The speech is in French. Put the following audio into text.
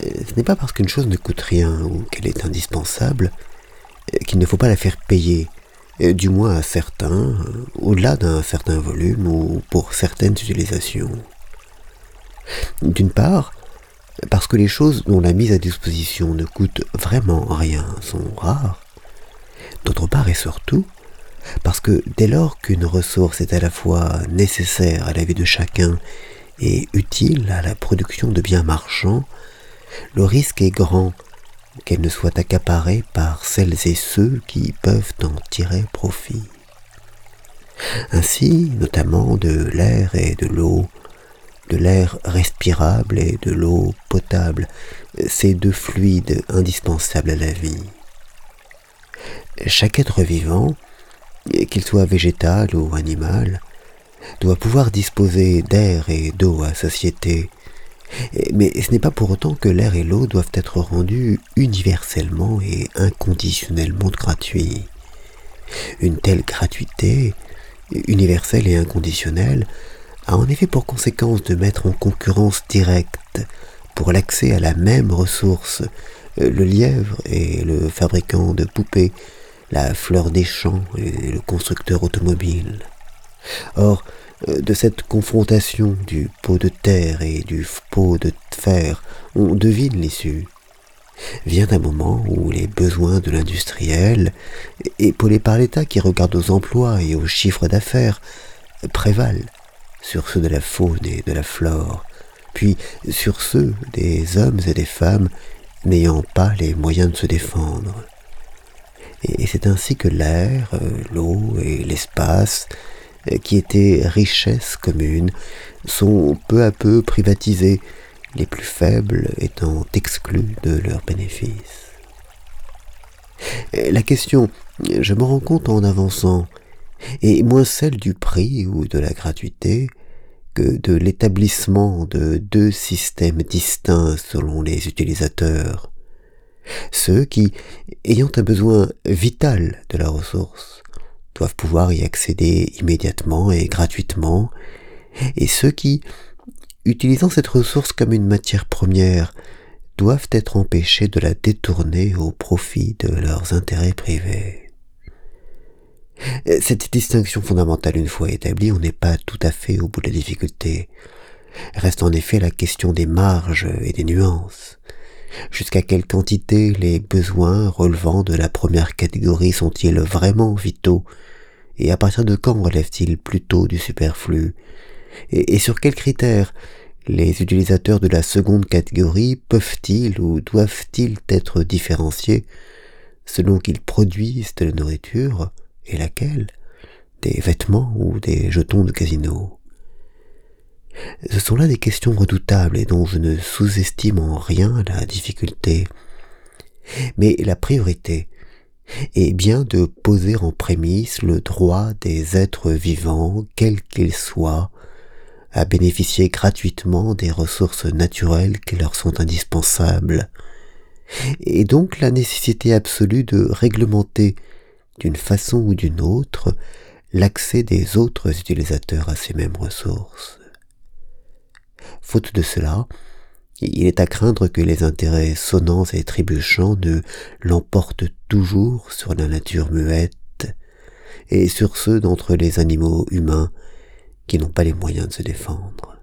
ce n'est pas parce qu'une chose ne coûte rien ou qu'elle est indispensable qu'il ne faut pas la faire payer, du moins à certains, au-delà d'un certain volume ou pour certaines utilisations. D'une part, parce que les choses dont la mise à disposition ne coûte vraiment rien sont rares. D'autre part et surtout, parce que dès lors qu'une ressource est à la fois nécessaire à la vie de chacun et utile à la production de biens marchands, le risque est grand qu'elle ne soit accaparée par celles et ceux qui peuvent en tirer profit. Ainsi, notamment de l'air et de l'eau, de l'air respirable et de l'eau potable, ces deux fluides indispensables à la vie. Chaque être vivant, qu'il soit végétal ou animal, doit pouvoir disposer d'air et d'eau à satiété, mais ce n'est pas pour autant que l'air et l'eau doivent être rendus universellement et inconditionnellement gratuits. Une telle gratuité, universelle et inconditionnelle, a en effet pour conséquence de mettre en concurrence directe pour l'accès à la même ressource le lièvre et le fabricant de poupées, la fleur des champs et le constructeur automobile. Or, de cette confrontation du pot de terre et du pot de fer, on devine l'issue. Vient un moment où les besoins de l'industriel, épaulés par l'État qui regarde aux emplois et aux chiffres d'affaires, prévalent sur ceux de la faune et de la flore, puis sur ceux des hommes et des femmes n'ayant pas les moyens de se défendre. Et c'est ainsi que l'air, euh, l'eau et l'espace qui étaient richesses communes, sont peu à peu privatisées, les plus faibles étant exclus de leurs bénéfices. La question, je me rends compte en avançant, est moins celle du prix ou de la gratuité que de l'établissement de deux systèmes distincts selon les utilisateurs. Ceux qui, ayant un besoin vital de la ressource, doivent pouvoir y accéder immédiatement et gratuitement, et ceux qui, utilisant cette ressource comme une matière première, doivent être empêchés de la détourner au profit de leurs intérêts privés. Cette distinction fondamentale une fois établie, on n'est pas tout à fait au bout de la difficulté. Reste en effet la question des marges et des nuances. Jusqu'à quelle quantité les besoins relevant de la première catégorie sont-ils vraiment vitaux? Et à partir de quand relève-t-il plutôt du superflu? Et, sur quels critères les utilisateurs de la seconde catégorie peuvent-ils ou doivent-ils être différenciés selon qu'ils produisent de la nourriture et laquelle? Des vêtements ou des jetons de casino? Ce sont là des questions redoutables et dont je ne sous-estime en rien la difficulté. Mais la priorité et bien de poser en prémisse le droit des êtres vivants, quels qu'ils soient, à bénéficier gratuitement des ressources naturelles qui leur sont indispensables, et donc la nécessité absolue de réglementer d'une façon ou d'une autre l'accès des autres utilisateurs à ces mêmes ressources. Faute de cela, il est à craindre que les intérêts sonnants et trébuchants ne l'emportent toujours sur la nature muette et sur ceux d'entre les animaux humains qui n'ont pas les moyens de se défendre.